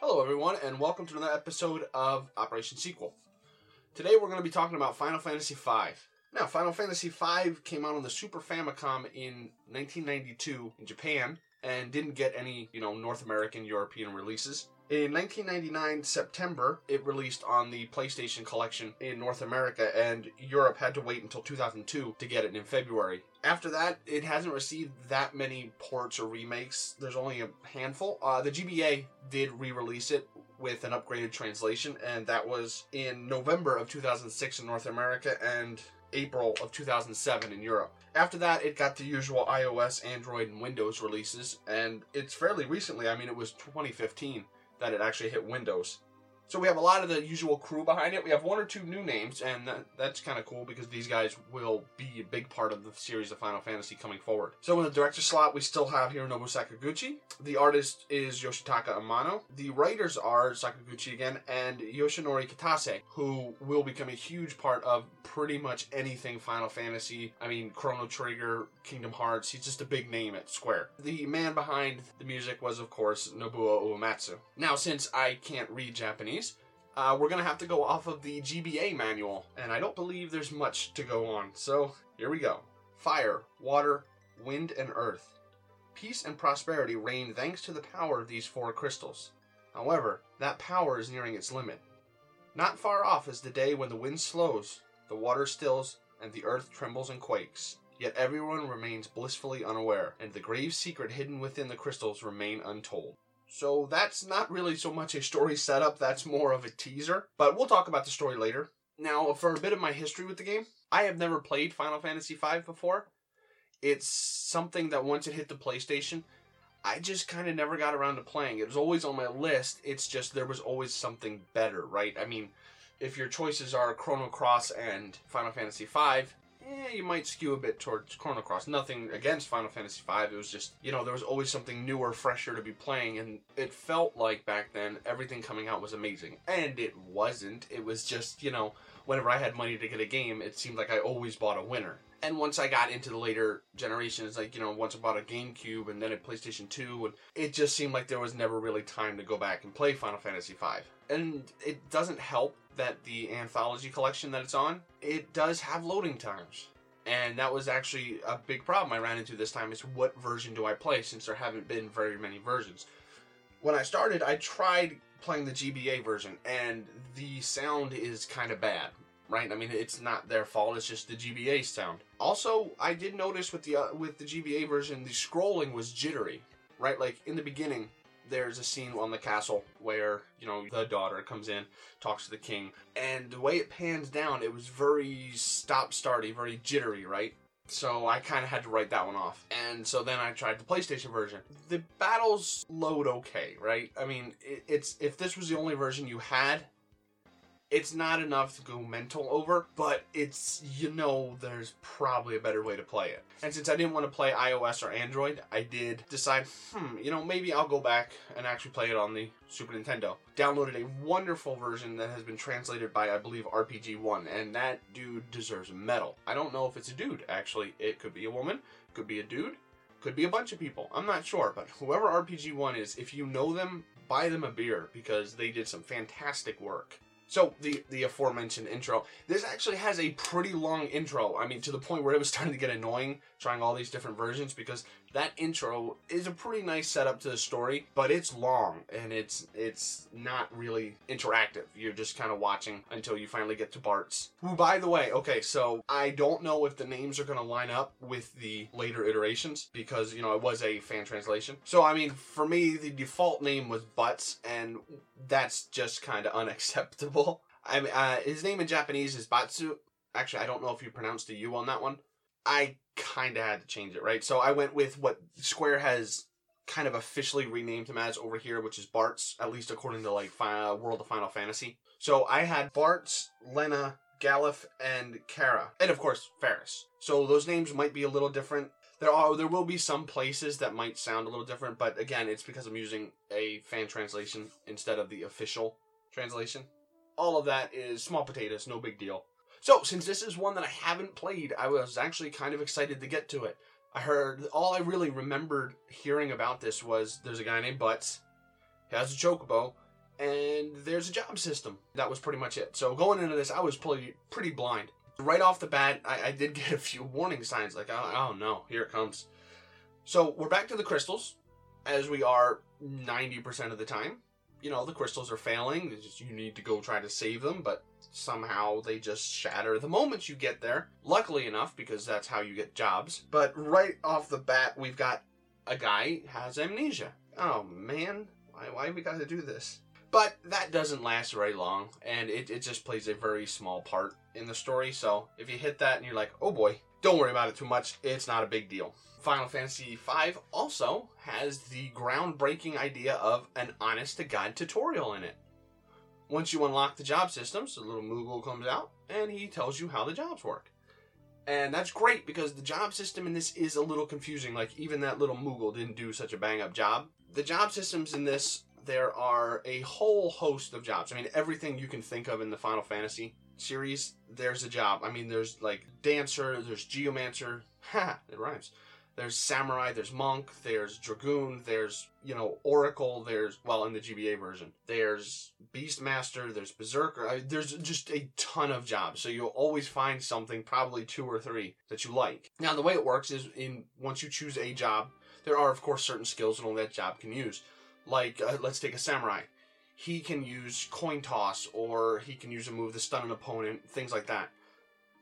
Hello, everyone, and welcome to another episode of Operation Sequel. Today, we're going to be talking about Final Fantasy V. Now, Final Fantasy V came out on the Super Famicom in 1992 in Japan and didn't get any, you know, North American, European releases. In 1999 September, it released on the PlayStation Collection in North America, and Europe had to wait until 2002 to get it in February. After that, it hasn't received that many ports or remakes. There's only a handful. Uh, the GBA did re-release it with an upgraded translation, and that was in November of 2006 in North America and April of 2007 in Europe. After that, it got the usual iOS, Android, and Windows releases, and it's fairly recently. I mean, it was 2015 that it actually hit Windows. So we have a lot of the usual crew behind it. We have one or two new names, and that, that's kind of cool because these guys will be a big part of the series of Final Fantasy coming forward. So in the director slot, we still have Hironobu Sakaguchi. The artist is Yoshitaka Amano. The writers are Sakaguchi again and Yoshinori Kitase, who will become a huge part of pretty much anything Final Fantasy. I mean, Chrono Trigger, Kingdom Hearts. He's just a big name at Square. The man behind the music was, of course, Nobuo Uematsu. Now, since I can't read Japanese, uh, we're going to have to go off of the GBA manual, and I don't believe there's much to go on. So, here we go. Fire, water, wind, and earth. Peace and prosperity reign thanks to the power of these four crystals. However, that power is nearing its limit. Not far off is the day when the wind slows, the water stills, and the earth trembles and quakes. Yet everyone remains blissfully unaware, and the grave secret hidden within the crystals remain untold. So that's not really so much a story setup, that's more of a teaser. But we'll talk about the story later. Now, for a bit of my history with the game, I have never played Final Fantasy V before. It's something that once it hit the PlayStation, I just kind of never got around to playing. It was always on my list. It's just there was always something better, right? I mean, if your choices are Chrono Cross and Final Fantasy V, eh, you might skew a bit towards Chrono Cross. Nothing against Final Fantasy V. It was just, you know, there was always something newer, fresher to be playing, and it felt like back then everything coming out was amazing. And it wasn't. It was just, you know, whenever I had money to get a game, it seemed like I always bought a winner. And once I got into the later generations, like, you know, once I bought a GameCube and then a PlayStation 2, and it just seemed like there was never really time to go back and play Final Fantasy V. And it doesn't help that the anthology collection that it's on, it does have loading times. And that was actually a big problem I ran into this time is what version do I play since there haven't been very many versions. When I started, I tried playing the GBA version and the sound is kind of bad right? I mean, it's not their fault. It's just the GBA sound. Also, I did notice with the uh, with the GBA version, the scrolling was jittery, right? Like in the beginning, there's a scene on the castle where you know the daughter comes in, talks to the king, and the way it pans down, it was very stop starty, very jittery, right? So I kind of had to write that one off. And so then I tried the PlayStation version. The battles load okay, right? I mean, it, it's if this was the only version you had, it's not enough to go mental over, but it's, you know, there's probably a better way to play it. And since I didn't want to play iOS or Android, I did decide, hmm, you know, maybe I'll go back and actually play it on the Super Nintendo. Downloaded a wonderful version that has been translated by, I believe, RPG One, and that dude deserves a medal. I don't know if it's a dude, actually. It could be a woman, could be a dude, could be a bunch of people. I'm not sure, but whoever RPG One is, if you know them, buy them a beer because they did some fantastic work. So the the aforementioned intro, this actually has a pretty long intro. I mean, to the point where it was starting to get annoying trying all these different versions because that intro is a pretty nice setup to the story, but it's long and it's it's not really interactive. You're just kind of watching until you finally get to Bartz. Who, by the way, okay, so I don't know if the names are going to line up with the later iterations because you know it was a fan translation. So I mean, for me, the default name was Butts, and that's just kind of unacceptable. I mean, uh, his name in Japanese is Batsu. Actually, I don't know if you pronounced the U on that one. I kind of had to change it, right? So I went with what Square has kind of officially renamed him as over here, which is Bartz, at least according to like Fi- World of Final Fantasy. So I had Bartz, Lenna, Galuf, and Kara, and of course Faris. So those names might be a little different. There are there will be some places that might sound a little different, but again, it's because I'm using a fan translation instead of the official translation. All of that is small potatoes, no big deal. So, since this is one that I haven't played, I was actually kind of excited to get to it. I heard all I really remembered hearing about this was there's a guy named Butts. He has a chocobo, and there's a job system. That was pretty much it. So going into this, I was pretty pretty blind. Right off the bat, I, I did get a few warning signs, like oh, oh no, here it comes. So we're back to the crystals, as we are ninety percent of the time. You know the crystals are failing. Just, you need to go try to save them, but somehow they just shatter the moment you get there. Luckily enough, because that's how you get jobs. But right off the bat, we've got a guy has amnesia. Oh man, why why we got to do this? But that doesn't last very long, and it, it just plays a very small part in the story. So if you hit that and you're like, oh boy, don't worry about it too much. It's not a big deal. Final Fantasy V also has the groundbreaking idea of an honest to God tutorial in it. Once you unlock the job systems, a little Moogle comes out and he tells you how the jobs work. And that's great because the job system in this is a little confusing. Like, even that little Moogle didn't do such a bang up job. The job systems in this, there are a whole host of jobs. I mean, everything you can think of in the Final Fantasy series, there's a job. I mean, there's like Dancer, there's Geomancer. Ha, it rhymes there's samurai, there's monk, there's dragoon, there's you know oracle, there's well in the GBA version, there's beastmaster, there's berserker. I, there's just a ton of jobs, so you'll always find something, probably two or three that you like. Now the way it works is in once you choose a job, there are of course certain skills that only that job can use. Like uh, let's take a samurai. He can use coin toss, or he can use a move to stun an opponent, things like that.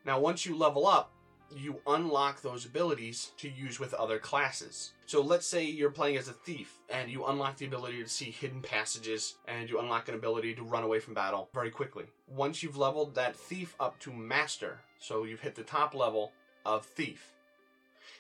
Now once you level up, you unlock those abilities to use with other classes. So let's say you're playing as a thief and you unlock the ability to see hidden passages and you unlock an ability to run away from battle very quickly. Once you've leveled that thief up to master, so you've hit the top level of thief.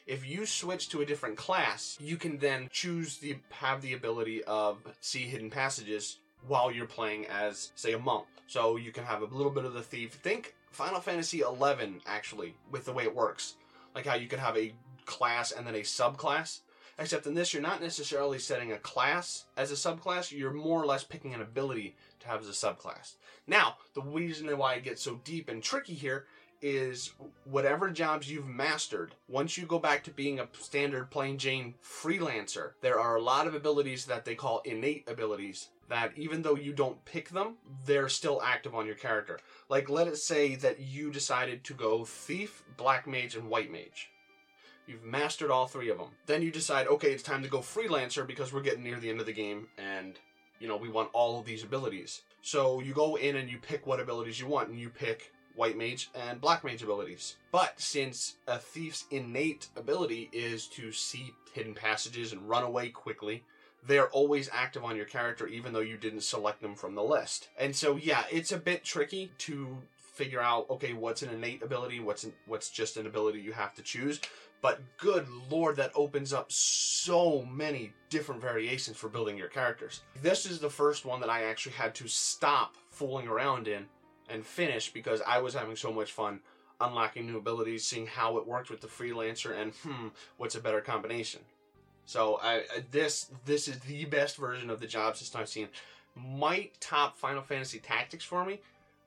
If you switch to a different class, you can then choose the have the ability of see hidden passages while you're playing as say a monk. So you can have a little bit of the thief. Think Final Fantasy XI, actually, with the way it works. Like how you could have a class and then a subclass. Except in this, you're not necessarily setting a class as a subclass, you're more or less picking an ability to have as a subclass. Now, the reason why it gets so deep and tricky here is whatever jobs you've mastered, once you go back to being a standard plain Jane freelancer, there are a lot of abilities that they call innate abilities that even though you don't pick them, they're still active on your character. Like, let it say that you decided to go Thief, Black Mage, and White Mage. You've mastered all three of them. Then you decide, okay, it's time to go Freelancer because we're getting near the end of the game and, you know, we want all of these abilities. So you go in and you pick what abilities you want, and you pick White Mage and Black Mage abilities. But since a thief's innate ability is to see hidden passages and run away quickly, they're always active on your character even though you didn't select them from the list. And so yeah, it's a bit tricky to figure out okay, what's an innate ability, what's an, what's just an ability you have to choose. But good lord, that opens up so many different variations for building your characters. This is the first one that I actually had to stop fooling around in and finish because I was having so much fun unlocking new abilities, seeing how it worked with the freelancer, and hmm, what's a better combination. So I, this this is the best version of the job system I've seen. Might top Final Fantasy Tactics for me,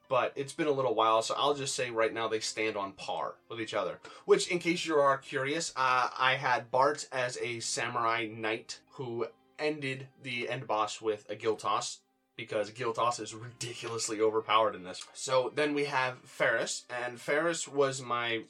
but it's been a little while, so I'll just say right now they stand on par with each other. Which, in case you are curious, uh, I had Bart as a samurai knight who ended the end boss with a toss because toss is ridiculously overpowered in this. So then we have Faris, and Faris was my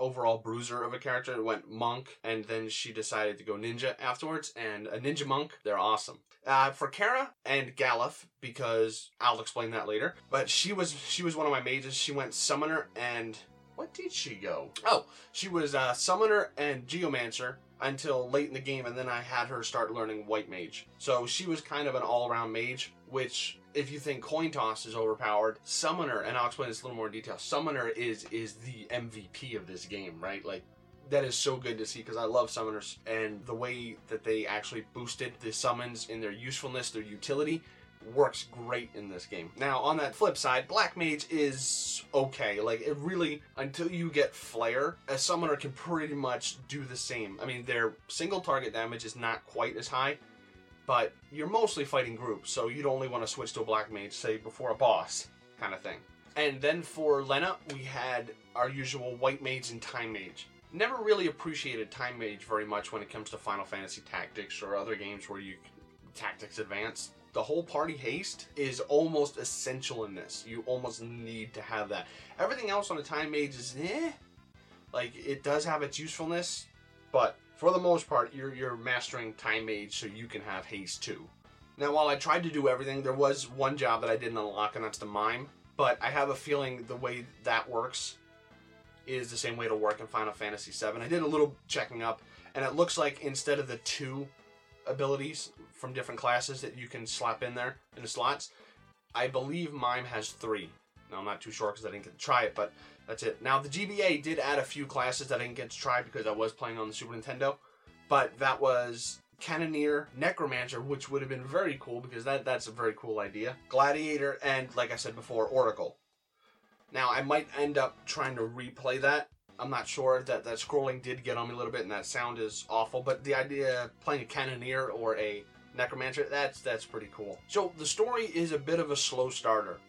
overall bruiser of a character. Went monk, and then she decided to go ninja afterwards. And a ninja monk, they're awesome. Uh, for Kara and Galuf, because I'll explain that later. But she was she was one of my mages. She went summoner and what did she go? Oh, she was uh, summoner and geomancer until late in the game, and then I had her start learning white mage. So she was kind of an all-around mage, which if you think coin toss is overpowered, summoner, and I'll explain this a little more in detail. Summoner is is the MVP of this game, right? Like that is so good to see because I love summoners and the way that they actually boosted the summons in their usefulness, their utility works great in this game. Now, on that flip side, Black Mage is okay. Like, it really, until you get Flare, a summoner can pretty much do the same. I mean, their single target damage is not quite as high, but you're mostly fighting groups, so you'd only want to switch to a black mage, say, before a boss, kind of thing. And then for Lenna, we had our usual white mage and time mage. Never really appreciated time mage very much when it comes to Final Fantasy Tactics or other games where you Tactics Advance. The whole party haste is almost essential in this. You almost need to have that. Everything else on a time mage is eh. Like it does have its usefulness, but for the most part, you're you're mastering time mage so you can have haste too. Now, while I tried to do everything, there was one job that I didn't unlock, and that's the mime. But I have a feeling the way that works is the same way it'll work in Final Fantasy VII. I did a little checking up, and it looks like instead of the two abilities from different classes that you can slap in there in the slots, I believe Mime has three. Now, I'm not too sure because I didn't get to try it, but that's it. Now, the GBA did add a few classes that I didn't get to try because I was playing on the Super Nintendo, but that was Cannoneer, Necromancer, which would have been very cool because that that's a very cool idea. Gladiator, and like I said before, Oracle. Now I might end up trying to replay that. I'm not sure that that scrolling did get on me a little bit, and that sound is awful. But the idea of playing a Cannoneer or a Necromancer, that's that's pretty cool. So the story is a bit of a slow starter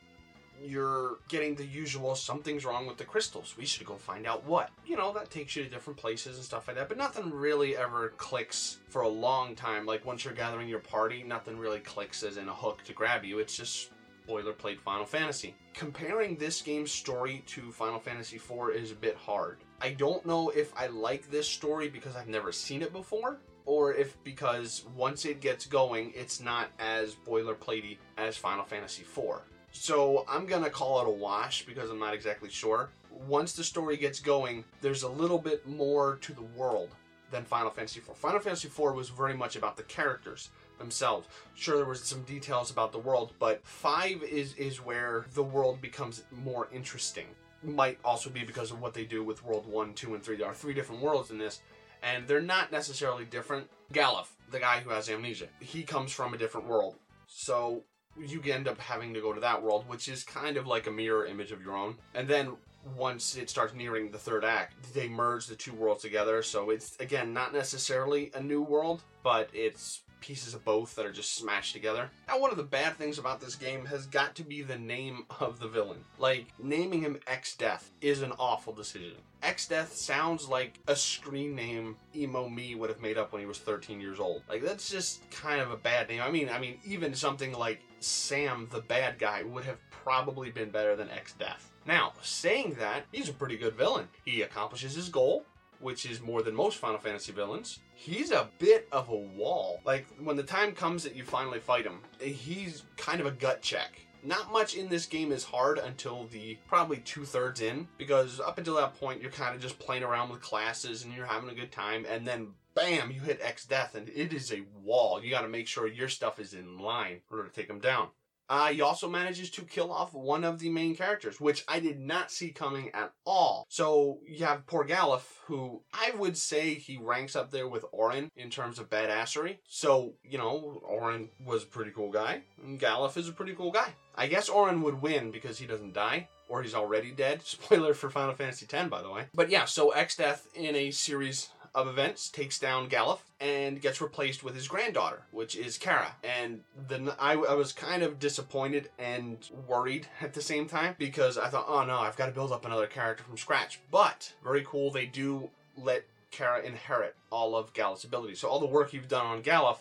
you're getting the usual something's wrong with the crystals. We should go find out what. You know, that takes you to different places and stuff like that, but nothing really ever clicks for a long time. Like once you're gathering your party, nothing really clicks as in a hook to grab you. It's just boilerplate Final Fantasy. Comparing this game's story to Final Fantasy IV is a bit hard. I don't know if I like this story because I've never seen it before, or if because once it gets going, it's not as boilerplatey as Final Fantasy IV. So I'm gonna call it a wash because I'm not exactly sure. Once the story gets going, there's a little bit more to the world than Final Fantasy IV. Final Fantasy IV was very much about the characters themselves. Sure, there was some details about the world, but five is is where the world becomes more interesting. Might also be because of what they do with World One, Two, and Three. There are three different worlds in this, and they're not necessarily different. Galuf, the guy who has amnesia, he comes from a different world. So you end up having to go to that world, which is kind of like a mirror image of your own. And then once it starts nearing the third act, they merge the two worlds together. So it's, again, not necessarily a new world, but it's pieces of both that are just smashed together. Now, one of the bad things about this game has got to be the name of the villain. Like, naming him Exdeath is an awful decision. Exdeath sounds like a screen name emo me would have made up when he was 13 years old. Like, that's just kind of a bad name. I mean, I mean, even something like Sam, the bad guy, would have probably been better than Exdeath. Now, saying that, he's a pretty good villain. He accomplishes his goal, which is more than most Final Fantasy villains. He's a bit of a wall. Like, when the time comes that you finally fight him, he's kind of a gut check. Not much in this game is hard until the probably two thirds in, because up until that point, you're kind of just playing around with classes and you're having a good time, and then bam, you hit Exdeath, and it is a wall. You got to make sure your stuff is in line in order to take him down. Uh, he also manages to kill off one of the main characters, which I did not see coming at all. So you have poor Galuf, who I would say he ranks up there with Auron in terms of badassery. So, you know, Auron was a pretty cool guy, and Galuf is a pretty cool guy. I guess Auron would win because he doesn't die, or he's already dead. Spoiler for Final Fantasy X, by the way. But yeah, so Exdeath in a series of events takes down Galuf and gets replaced with his granddaughter, which is Kara. And then I, I was kind of disappointed and worried at the same time because I thought, oh no, I've got to build up another character from scratch. But very cool, they do let Kara inherit all of Galuf's abilities. So all the work you've done on Galuf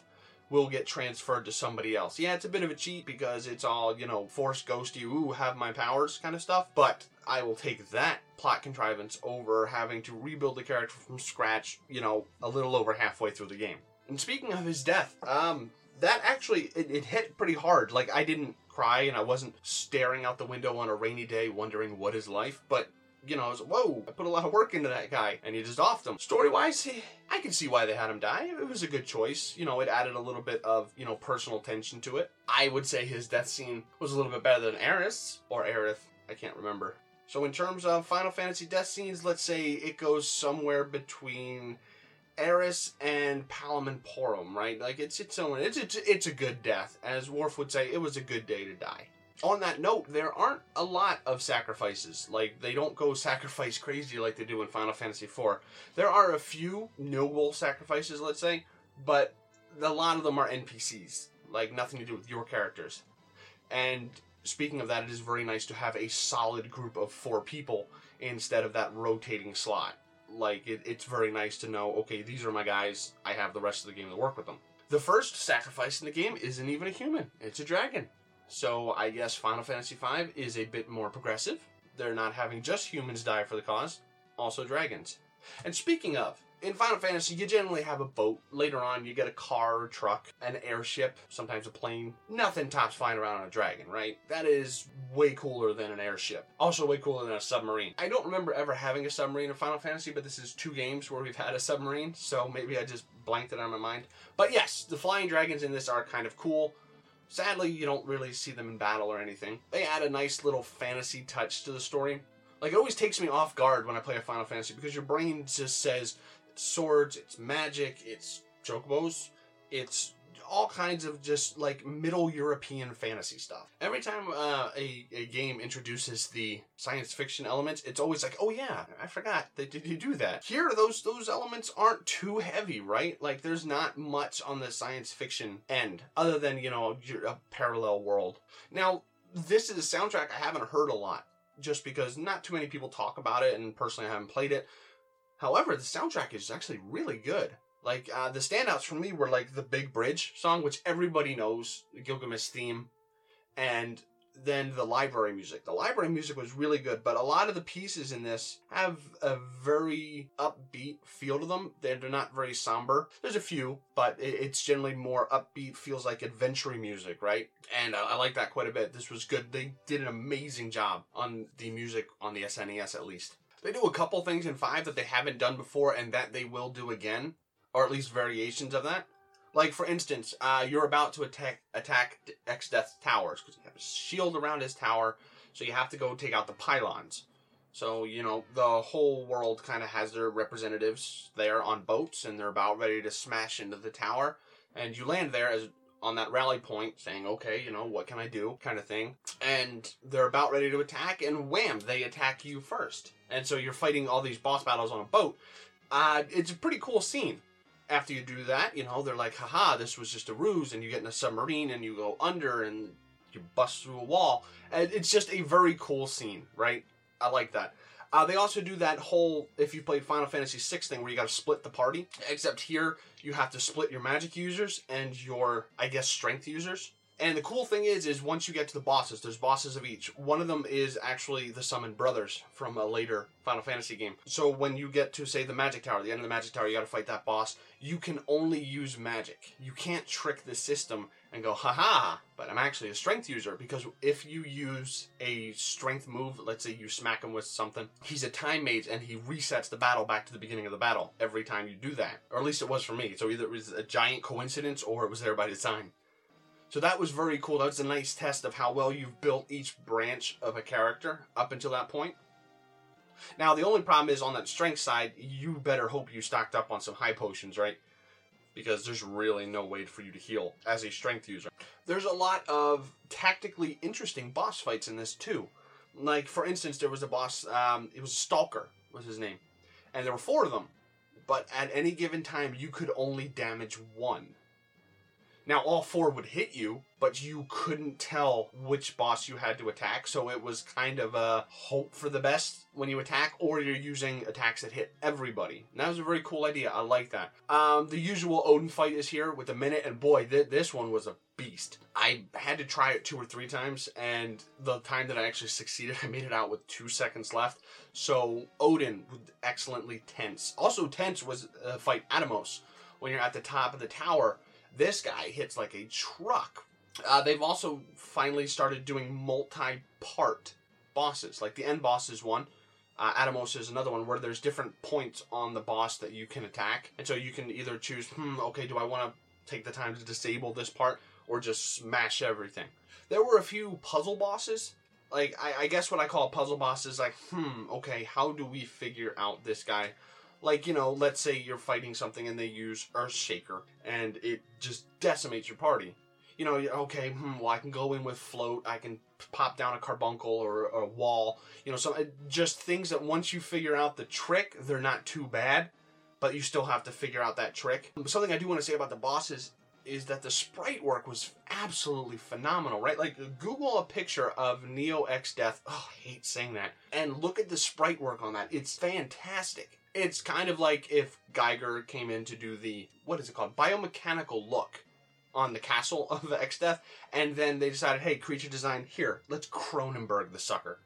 will get transferred to somebody else. Yeah, it's a bit of a cheat because it's all, you know, force ghosty, ooh, have my powers kind of stuff. But I will take that plot contrivance over having to rebuild the character from scratch, you know, a little over halfway through the game. And speaking of his death, um, that actually, it, it hit pretty hard. Like, I didn't cry and I wasn't staring out the window on a rainy day wondering what is life, but you know, I was, whoa, I put a lot of work into that guy, and he just offed him. Story wise, I can see why they had him die. It was a good choice. You know, it added a little bit of, you know, personal tension to it. I would say his death scene was a little bit better than Aerith's, or Aerith, I can't remember. So in terms of Final Fantasy death scenes, let's say it goes somewhere between Aeris and Porom, right? Like it's its own. It's, it's it's a good death, as Worf would say. It was a good day to die on that note, there aren't a lot of sacrifices. Like, they don't go sacrifice crazy like they do in Final Fantasy IV. There are a few noble sacrifices, let's say, but a lot of them are NPCs. Like, nothing to do with your characters. And speaking of that, it is very nice to have a solid group of four people instead of that rotating slot. Like, it, it's very nice to know, okay, these are my guys, I have the rest of the game to work with them. The first sacrifice in the game isn't even a human, it's a dragon. So I guess Final Fantasy V is a bit more progressive. They're not having just humans die for the cause, also dragons. And speaking of, in Final Fantasy, you generally have a boat. Later on, you get a car or truck, an airship, sometimes a plane. Nothing tops flying around on a dragon, right? That is way cooler than an airship. Also, way cooler than a submarine. I don't remember ever having a submarine in Final Fantasy, but this is two games where we've had a submarine, so maybe I just blanked it on my mind. But yes, the flying dragons in this are kind of cool. Sadly, you don't really see them in battle or anything. They add a nice little fantasy touch to the story. Like, it always takes me off guard when I play a Final Fantasy because your brain just says, swords, it's magic, it's chocobos, it's all kinds of just like middle European fantasy stuff. Every time uh, a, a game introduces the science fiction elements, it's always like, oh yeah, I forgot that did you do that. Here, those those elements aren't too heavy, right? Like there's not much on the science fiction end other than you know a parallel world. Now, this is a soundtrack I haven't heard a lot, just because not too many people talk about it, and personally I haven't played it. However, the soundtrack is actually really good. Like uh, the standouts for me were like the Big Bridge song, which everybody knows, the Gilgamesh theme, and then the library music. The library music was really good, but a lot of the pieces in this have a very upbeat feel to them. They're not very somber. There's a few, but it's generally more upbeat, feels like adventure music, right? And I like that quite a bit. This was good. They did an amazing job on the music on the SNES at least. They do a couple things in 5 that they haven't done before and that they will do again, or at least variations of that. Like for instance, uh, you're about to attack attack Exdeath's towers because you have a shield around his tower, so you have to go take out the pylons. So you know the whole world kind of has their representatives there on boats, and they're about ready to smash into the tower. And you land there as on that rally point saying, okay, you know, what can I do? kind of thing. And they're about ready to attack, and wham, they attack you first. And so you're fighting all these boss battles on a boat. Uh, it's a pretty cool scene. After you do that, you know, they're like, haha, this was just a ruse, and you get in a submarine and you go under and you bust through a wall. And it's just a very cool scene, right? I like that. Uh, they also do that whole, if you played Final Fantasy VI thing, where you got to split the party. Except here, you have to split your magic users and your, I guess, strength users. And the cool thing is, is once you get to the bosses, there's bosses of each. One of them is actually the Summoned Brothers from a later Final Fantasy game. So when you get to, say, the Magic Tower, the end of the Magic Tower, you gotta fight that boss. You can only use magic. You can't trick the system and go, haha, but I'm actually a strength user because if you use a strength move, let's say you smack him with something, he's a time mage and he resets the battle back to the beginning of the battle every time you do that. Or at least it was for me. So either it was a giant coincidence or it was there by design. So that was very cool. That was a nice test of how well you've built each branch of a character up until that point. Now, the only problem is on that strength side, you better hope you stocked up on some high potions, right? Because there's really no way for you to heal as a strength user. There's a lot of tactically interesting boss fights in this too. Like, for instance, there was a boss, um, it was Stalker, was his name. And there were four of them. But at any given time, you could only damage one. Now, all four would hit you, but you couldn't tell which boss you had to attack, so it was kind of a hope for the best when you attack, or you're using attacks that hit everybody. And that was a very cool idea. I like that. Um, the usual Odin fight is here with a minute, and boy, th- this one was a beast. I had to try it two or three times, and the time that I actually succeeded, I made it out with two seconds left. So Odin, excellently tense. Also tense was a fight Atomos when you're at the top of the tower this guy hits like a truck. Uh, they've also finally started doing multi-part bosses. Like the end boss is one. Uh, Atomos is another one where there's different points on the boss that you can attack. And so you can either choose, hmm, okay, do I want to take the time to disable this part or just smash everything? There were a few puzzle bosses. Like, I, I guess what I call puzzle boss is like, hmm, okay, how do we figure out this guy? Like you know let's say you're fighting something and they use Earthshaker and it just decimates your party you know okay hmm, well i can go in with float i can pop down a carbuncle or, or a wall you know so uh, just things that once you figure out the trick they're not too bad but you still have to figure out that trick something i do want to say about the bosses is that the sprite work was absolutely phenomenal, right? Like, Google a picture of Neo Exdeath. Oh, I hate saying that. And look at the sprite work on that. It's fantastic. It's kind of like if Giger came in to do the what is it called biomechanical look on the castle of the Exdeath, and then they decided, hey, creature design here, let's Cronenberg the sucker,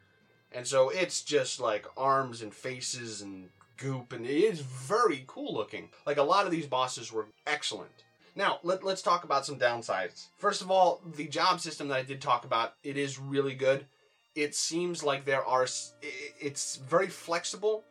and so it's just like arms and faces and goop, and it is very cool looking. Like a lot of these bosses were excellent. Now, let, let's talk about some downsides. First of all, the job system that I did talk about, it is really good. It seems like there are, it's very flexible,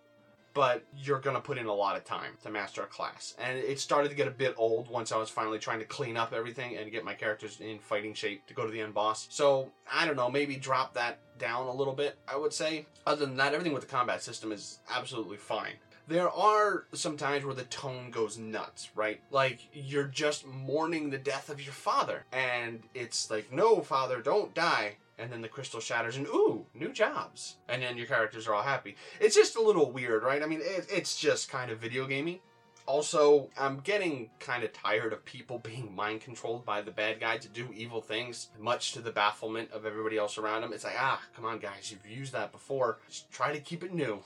but you're going to put in a lot of time to master a class. And it started to get a bit old once I was finally trying to clean up everything and get my characters in fighting shape to go to the end boss. So, I don't know, maybe drop that down a little bit, I would say. Other than that, everything with the combat system is absolutely fine there are some times where the tone goes nuts, right? Like you're just mourning the death of your father, and it's like, no, father, don't die. And then the crystal shatters, and ooh, new jobs. And then your characters are all happy. It's just a little weird, right? I mean, it, it's just kind of video gamey. Also, I'm getting kind of tired of people being mind controlled by the bad guy to do evil things, much to the bafflement of everybody else around them. It's like, ah, come on, guys, you've used that before. Just try to keep it new.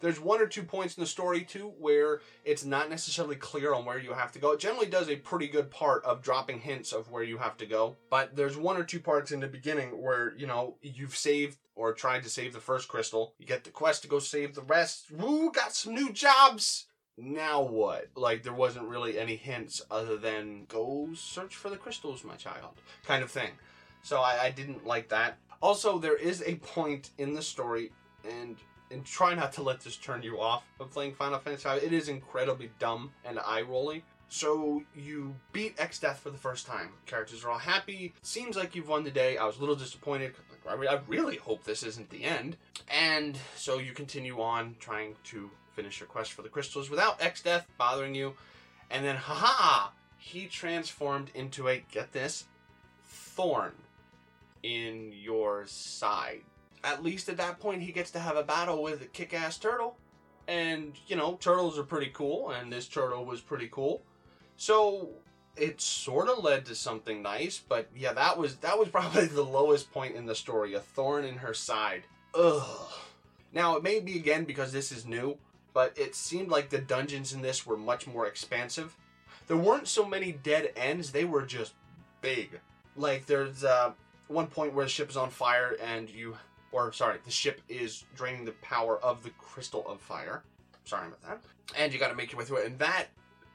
There's one or two points in the story, too, where it's not necessarily clear on where you have to go. It generally does a pretty good part of dropping hints of where you have to go. But there's one or two parts in the beginning where, you know, you've saved or tried to save the first crystal. You get the quest to go save the rest. Woo, got some new jobs! Now what? Like there wasn't really any hints other than go search for the crystals, my child, kind of thing. So I, I didn't like that. Also, there is a point in the story, and and try not to let this turn you off of playing Final Fantasy. It is incredibly dumb and eye rolly. So you beat Exdeath for the first time. Characters are all happy. Seems like you've won the day. I was a little disappointed. I really hope this isn't the end. And so you continue on trying to finish your quest for the crystals without Exdeath bothering you. And then, haha, he transformed into a, get this, thorn in your side. At least at that point, he gets to have a battle with a kick ass turtle. And, you know, turtles are pretty cool, and this turtle was pretty cool. So it sort of led to something nice, but yeah, that was that was probably the lowest point in the story. A thorn in her side. Ugh. Now it may be again because this is new, but it seemed like the dungeons in this were much more expansive. There weren't so many dead ends, they were just big. Like there's uh, one point where the ship is on fire and you or sorry, the ship is draining the power of the crystal of fire. Sorry about that. And you got to make your way through it. And that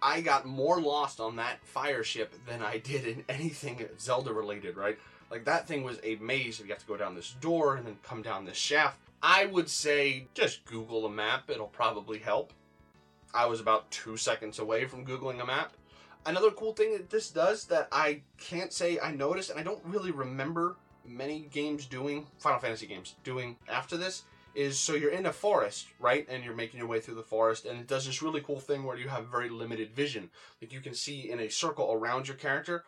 I got more lost on that fire ship than I did in anything Zelda related, right? Like that thing was a maze. You have to go down this door and then come down this shaft. I would say just Google a map, it'll probably help. I was about two seconds away from Googling a map. Another cool thing that this does that I can't say I noticed, and I don't really remember many games doing, Final Fantasy games doing after this, is so you're in a forest, right? And you're making your way through the forest, and it does this really cool thing where you have very limited vision. Like you can see in a circle around your character,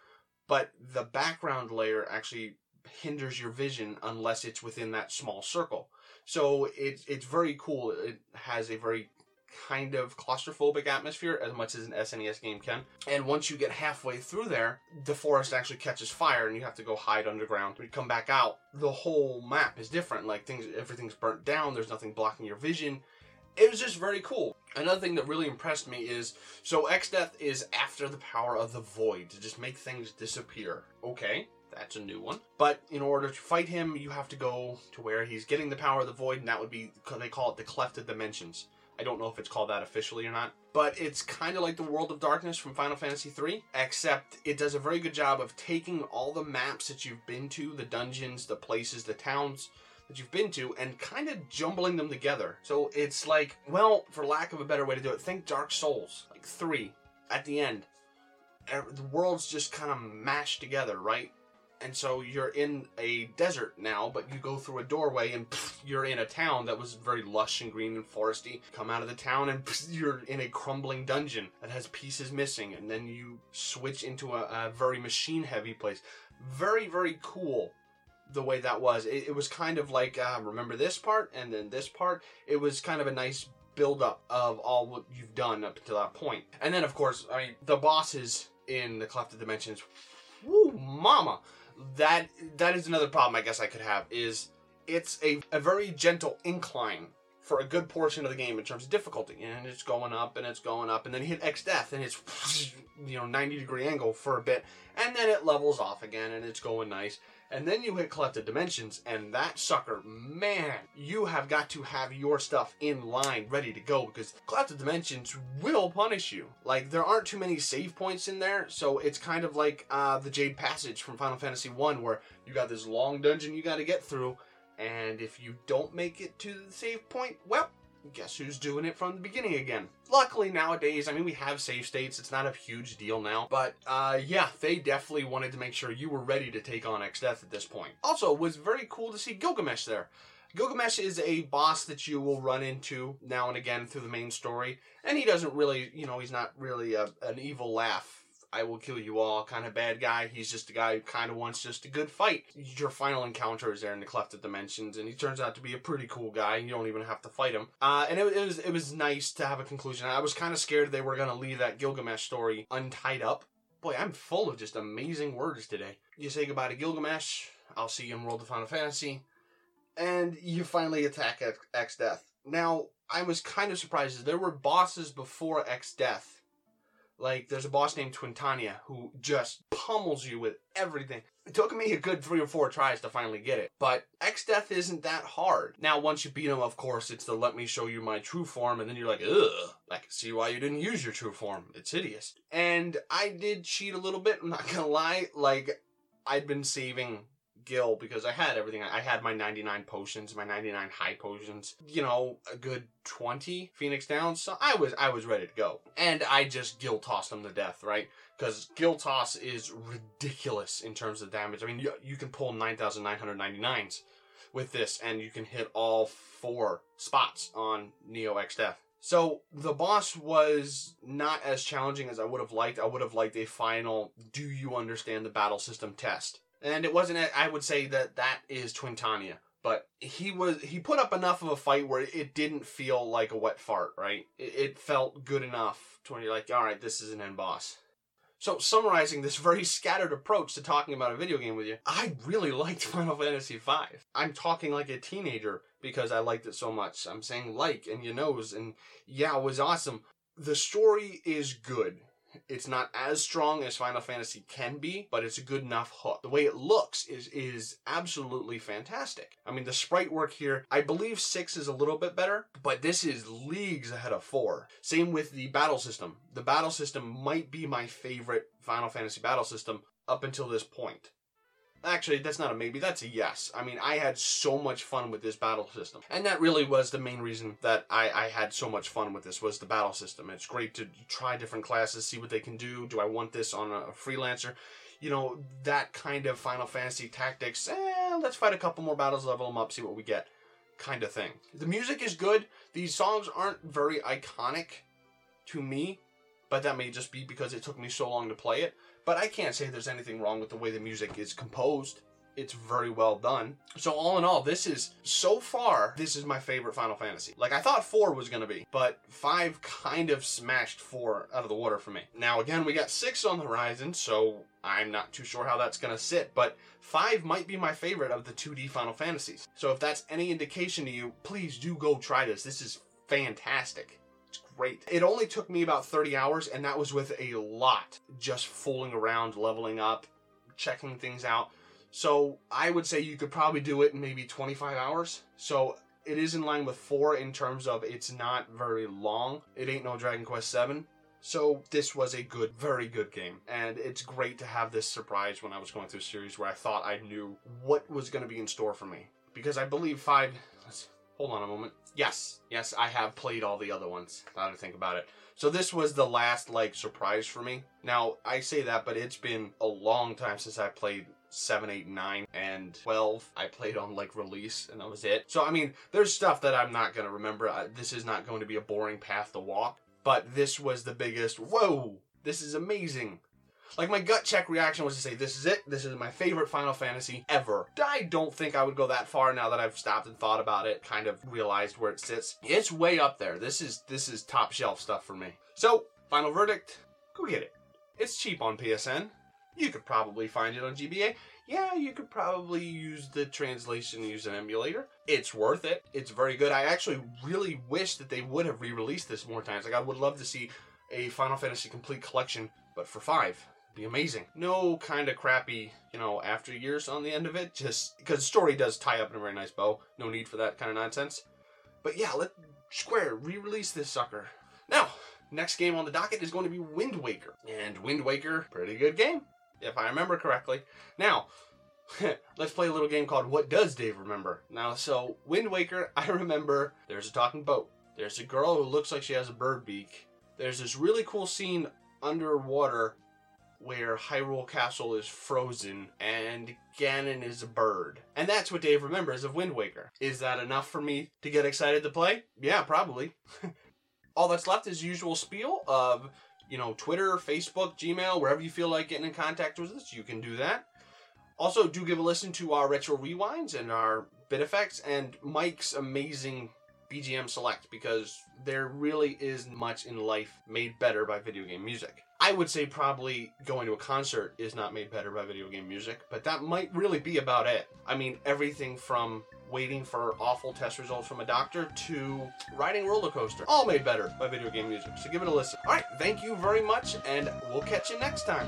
but the background layer actually hinders your vision unless it's within that small circle. So it's it's very cool. It has a very kind of claustrophobic atmosphere as much as an SNES game can. And once you get halfway through there, the forest actually catches fire and you have to go hide underground. When you come back out, the whole map is different. Like things everything's burnt down, there's nothing blocking your vision. It was just very cool. Another thing that really impressed me is so Exdeath is after the power of the void to just make things disappear. Okay. That's a new one. But in order to fight him, you have to go to where he's getting the power of the void, and that would be, they call it the Cleft of Dimensions. I don't know if it's called that officially or not, but it's kind of like the World of Darkness from Final Fantasy III, except it does a very good job of taking all the maps that you've been to, the dungeons, the places, the towns that you've been to, and kind of jumbling them together. So it's like, well, for lack of a better way to do it, think Dark Souls, like 3, at the end. The world's just kind of mashed together, right? and so you're in a desert now, but you go through a doorway and pff, you're in a town that was very lush and green and foresty. Come out of the town and pff, you're in a crumbling dungeon that has pieces missing, and then you switch into a, a very machine heavy place. Very, very cool the way that was. It, it was kind of like, uh, remember this part and then this part? It was kind of a nice build up of all what you've done up to that point. And then, of course, I mean, the bosses in the Cleft of Dimensions. Woo, mama! that that is another problem I guess I could have is it's a, a very gentle incline for a good portion of the game in terms of difficulty, and it's going up and it's going up, and then you hit Exdeath and it's you know 90 degree angle for a bit, and then it levels off again and it's going nice. And then you hit Cleft of Dimensions, and that sucker, man, you have got to have your stuff in line, ready to go, because Cleft of Dimensions will punish you. Like, there aren't too many save points in there, so it's kind of like uh, the Jade Passage from Final Fantasy 1, where you got this long dungeon you got to get through, and if you don't make it to the save point, well, guess who's doing it from the beginning again? Luckily nowadays, I mean, we have save states. It's not a huge deal now. But uh, yeah, they definitely wanted to make sure you were ready to take on Exdeath at this point. Also, it was very cool to see Gilgamesh there. Gilgamesh is a boss that you will run into now and again through the main story, and he doesn't really, you know, he's not really a, an evil laugh I will kill you all kind of bad guy. He's just a guy who kind of wants just a good fight. Your final encounter is there in the Cleft of Dimensions, and he turns out to be a pretty cool guy. You don't even have to fight him. Uh, and it, it, was it was nice to have a conclusion. I was kind of scared they were gonna leave that Gilgamesh story untied up. Boy, I'm full of just amazing words today. You say goodbye to Gilgamesh. I'll see you in World of Final Fantasy, and you finally attack Exdeath. Now, I was kind of surprised. There were bosses before Exdeath like, there's a boss named Twintania who just pummels you with everything. It took me a good three or four tries to finally get it. But Exdeath isn't that hard. Now, once you beat him, of course, it's the let me show you my true form, and then you're like, ugh. Can see why you didn't use your true form. It's hideous. And I did cheat a little bit, I'm not gonna lie. Like, I'd been saving Gil because I had everything. I had my 99 potions, my 99 high potions, you know, a good 20 Phoenix Downs. So I was I was ready to go. And I just Gil tossed him to death, right? Because Gil toss is ridiculous in terms of damage. I mean, you, you can pull 9,999s with this and you can hit all four spots on Neo Exdeath. So the boss was not as challenging as I would have liked. I would have liked a final do you understand the battle system test and it wasn't. I would say that that is Twintania, but he was he put up enough of a fight where it didn't feel like a wet fart. Right? It, it felt good enough to when you're like, all right, this is an end boss. So, summarizing this very scattered approach to talking about a video game with you, I really liked Final Fantasy V. I'm talking like a teenager because I liked it so much. I'm saying like and you knows, and yeah, it was awesome. The story is good. It's not as strong as Final Fantasy can be, but it's a good enough hook. The way it looks is is absolutely fantastic. I mean, the sprite work here, I believe 6 is a little bit better, but this is leagues ahead of 4. Same with the battle system. The battle system might be my favorite Final Fantasy battle system up until this point. Actually, that's not a maybe, that's a yes. I mean, I had so much fun with this battle system. And that really was the main reason that I, I had so much fun with this, was the battle system. It's great to try different classes, see what they can do. Do I want this on a freelancer? You know, that kind of Final Fantasy tactics, eh, let's fight a couple more battles, level them up, see what we get kind of thing. The music is good. These songs aren't very iconic to me, but that may just be because it took me so long to play it. But I can't say there's anything wrong with the way the music is composed. It's very well done. So all in all, this is so far this is my favorite Final Fantasy. Like I thought 4 was going to be, but 5 kind of smashed 4 out of the water for me. Now again, we got 6 on the horizon, so I'm not too sure how that's going to sit, but 5 might be my favorite of the 2D Final Fantasies. So if that's any indication to you, please do go try this. This is fantastic great. It only took me about 30 hours, and that was with a lot just fooling around, leveling up, checking things out. So I would say you could probably do it in maybe 25 hours. So it is in line with 4 in terms of it's not very long. It ain't no Dragon Quest 7. So this was a good, very good game. And it's great to have this surprise when I was going through a series where I thought I knew what was going to be in store for me. Because I believe 5... Hold on a moment. Yes, yes, I have played all the other ones. Now to think about it. So this was the last like surprise for me. Now I say that, but it's been a long time since I played 7, 8, 9, and 12. I played on like release, and that was it. So I mean, there's stuff that I'm not gonna remember. Uh, this is not going to be a boring path to walk. But this was the biggest. Whoa! This is amazing. Like my gut check reaction was to say, "This is it. This is my favorite Final Fantasy ever." I don't think I would go that far now that I've stopped and thought about it, kind of realized where it sits. It's way up there. This is this is top shelf stuff for me. So, final verdict: go get it. It's cheap on PSN. You could probably find it on GBA. Yeah, you could probably use the translation, use an emulator. It's worth it. It's very good. I actually really wish that they would have re-released this more times. Like I would love to see a Final Fantasy complete collection, but for five. Be amazing. No kind of crappy, you know, after years on the end of it. Just because the story does tie up in a very nice bow. No need for that kind of nonsense. But yeah, let Square re-release this sucker. Now, next game on the docket is going to be Wind Waker. And Wind Waker, pretty good game, if I remember correctly. Now, let's play a little game called What Does Dave Remember? Now, so Wind Waker, I remember there's a talking boat. There's a girl who looks like she has a bird beak. There's this really cool scene underwater where Hyrule Castle is frozen and Ganon is a bird. And that's what Dave remembers of Wind Waker. Is that enough for me to get excited to play? Yeah, probably. All that's left is usual spiel of, you know, Twitter, Facebook, Gmail, wherever you feel like getting in contact with us, you can do that. Also, do give a listen to our retro rewinds and our bit effects and Mike's amazing BGM select because there really is much in life made better by video game music. I would say probably going to a concert is not made better by video game music, but that might really be about it. I mean, everything from waiting for awful test results from a doctor to riding roller coaster, all made better by video game music. So give it a listen. All right, thank you very much, and we'll catch you next time.